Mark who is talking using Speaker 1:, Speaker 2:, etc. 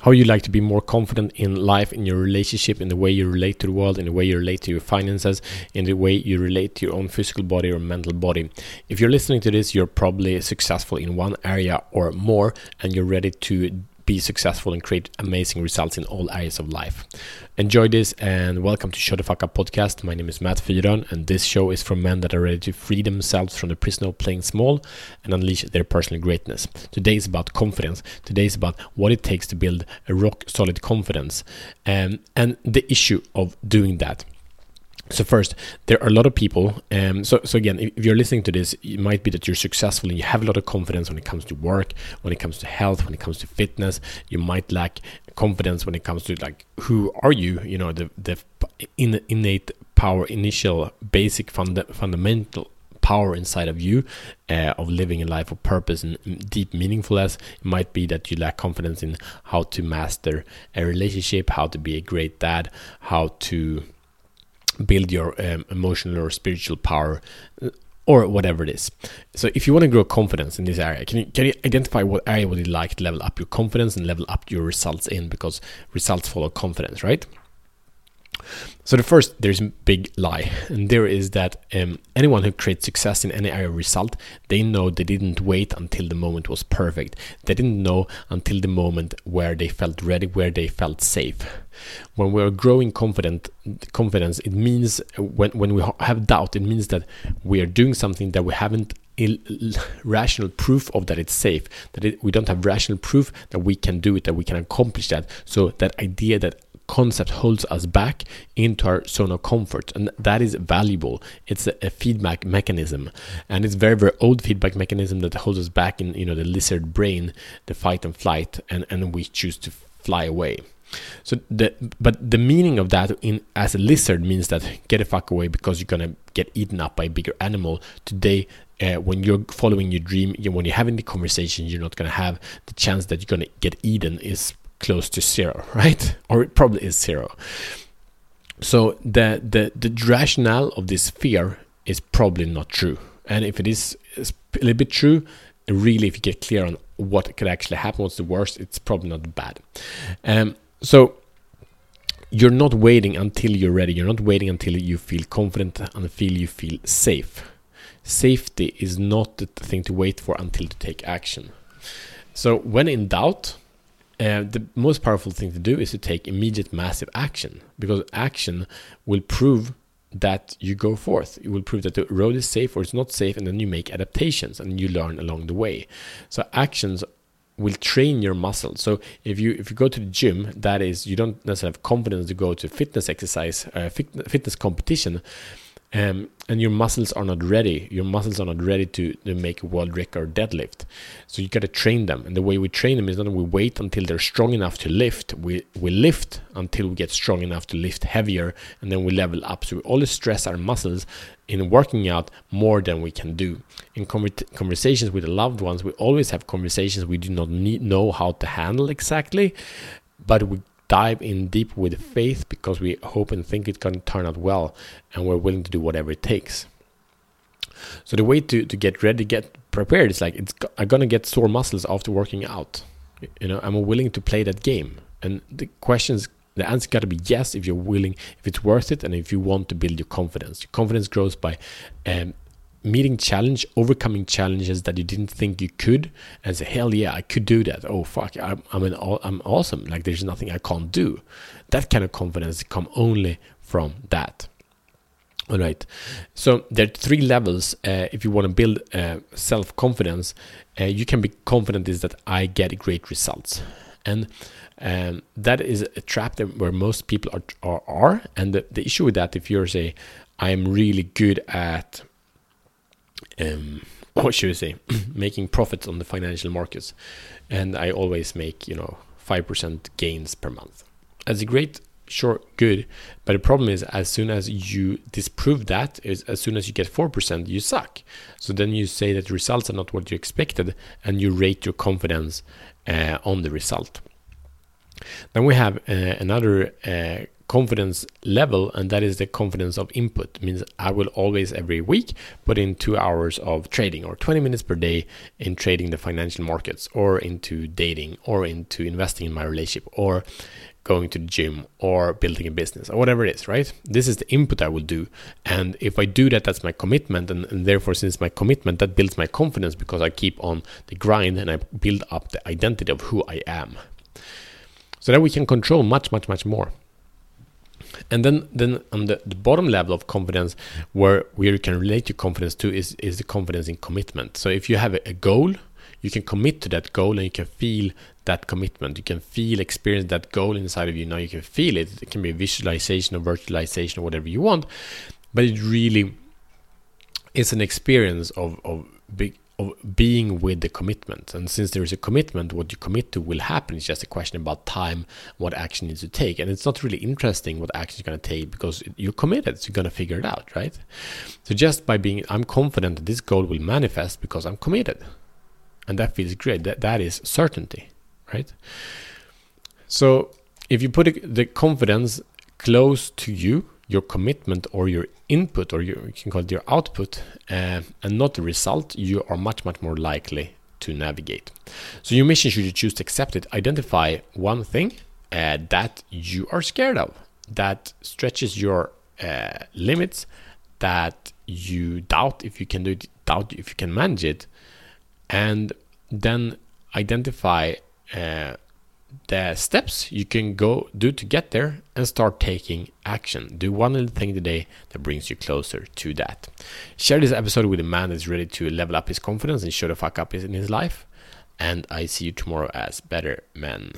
Speaker 1: how you like to be more confident in life, in your relationship, in the way you relate to the world, in the way you relate to your finances, in the way you relate to your own physical body or mental body. If you're listening to this, you're probably successful in one area or more, and you're ready to be successful and create amazing results in all areas of life. Enjoy this and welcome to Show the Fuck Up podcast. My name is Matt Fyron, and this show is for men that are ready to free themselves from the prison of playing small and unleash their personal greatness. Today is about confidence. Today is about what it takes to build a rock solid confidence um, and the issue of doing that. So first, there are a lot of people. Um, so so again, if you're listening to this, it might be that you're successful and you have a lot of confidence when it comes to work, when it comes to health, when it comes to fitness. You might lack confidence when it comes to like who are you? You know the the innate power, initial, basic, funda- fundamental power inside of you uh, of living a life of purpose and deep meaningfulness. It might be that you lack confidence in how to master a relationship, how to be a great dad, how to build your um, emotional or spiritual power uh, or whatever it is. So if you want to grow confidence in this area, can you can you identify what area would you like to level up your confidence and level up your results in because results follow confidence, right? So the first, there's a big lie, and there is that um, anyone who creates success in any area of result, they know they didn't wait until the moment was perfect. They didn't know until the moment where they felt ready, where they felt safe. When we are growing confident, confidence, it means when when we have doubt, it means that we are doing something that we haven't rational proof of that it's safe that it, we don't have rational proof that we can do it that we can accomplish that so that idea that concept holds us back into our zone of comfort and that is valuable. It's a, a, feedback mechanism and it's very very old feedback mechanism that holds us back in you know the lizard brain the fight and flight and and we choose to fly away. So the but the meaning of that in as a lizard means that get the fuck away because you're gonna get eaten up by a bigger animal. Today uh, when you're following your dream, you, when you're having the conversation, you're not to have the chance that you're to get eaten is close to zero, right? Or it probably is zero. So the the the rationale of this fear is probably not true. And if it is a little bit true, really, if you get clear on what could actually happen, what's the worst, it's probably not bad. Um, so you're not waiting until you're ready. You're not waiting until you feel confident, and feel you feel safe. Safety is not the thing to wait for until to take action. So when in doubt, uh, the most powerful thing to do is to take immediate massive action because action will prove that you go forth. It will prove that the road is safe or it's not safe, and then you make adaptations and you learn along the way. So actions will train your muscles. So if you if you go to the gym, that is you don't necessarily have confidence to go to fitness exercise, uh, fitness competition um, and your muscles are not ready. Your muscles are not ready to, to make a world record deadlift. So you got to train them. And the way we train them is not we wait until they're strong enough to lift. We we lift until we get strong enough to lift heavier, and then we level up. So we always stress our muscles in working out more than we can do. In conversations with the loved ones, we always have conversations we do not need, know how to handle exactly, but we dive in deep with faith because we hope and think it can turn out well and we're willing to do whatever it takes. So the way to, to get ready, get prepared is like it's I'm gonna get sore muscles after working out. You know, I'm willing to play that game. And the questions the answer got to be yes if you're willing, if it's worth it, and if you want to build your confidence. Your confidence grows by um, meeting challenge, overcoming challenges that you didn't think you could, and say, "Hell yeah, I could do that." Oh fuck, I'm I'm an I'm awesome. Like there's nothing I can't do. That kind of confidence come only from that. All right. So there are three levels. Uh, if you want to build uh, self confidence, uh, you can be confident is that I get great results, and um, that is a trap that where most people are are, are. and the, the issue with that if you're say I am really good at um, what should I say, making profits on the financial markets, and I always make you know five percent gains per month. That's a great, sure, good, but the problem is as soon as you disprove that, is as soon as you get four percent, you suck. So then you say that results are not what you expected, and you rate your confidence uh, on the result. Then we have uh, another uh, confidence level, and that is the confidence of input. It means I will always every week put in two hours of trading or 20 minutes per day in trading the financial markets or into dating or into investing in my relationship or going to the gym or building a business or whatever it is, right? This is the input I will do. And if I do that, that's my commitment. And, and, therefore, since my commitment, that builds my confidence because I keep on the grind and I build up the identity of who I am. So that we can control much, much, much more. And then, then on the, the bottom level of confidence, where we can relate to confidence to, is, is the confidence in commitment. So if you have a, a goal, you can commit to that goal and you can feel that commitment. You can feel, experience that goal inside of you. Now you can feel it. It can be a visualization or virtualization or whatever you want, but it really is an experience of of big of being with the commitment. And since there is a commitment, what you commit to will happen. It's just a question about time, what action needs to take. And it's not really interesting what action you're going to take because you're committed. So you're going to figure it out, right? So just by being, I'm confident that this goal will manifest because I'm committed. And that feels great. That, that is certainty, right? So if you put the confidence close to you, your commitment or your input or your, you can call it your output uh, and not the result, you are much, much more likely to navigate. So your mission, should you choose to accept it, identify one thing uh, that you are scared of, that stretches your uh, limits, that you doubt if you can do it, doubt if you can manage it, and then identify uh, the steps you can go do to get there and start taking action. Do one little thing today that brings you closer to that. Share this episode with a man that's ready to level up his confidence and show the fuck up in his life. And I see you tomorrow as better men.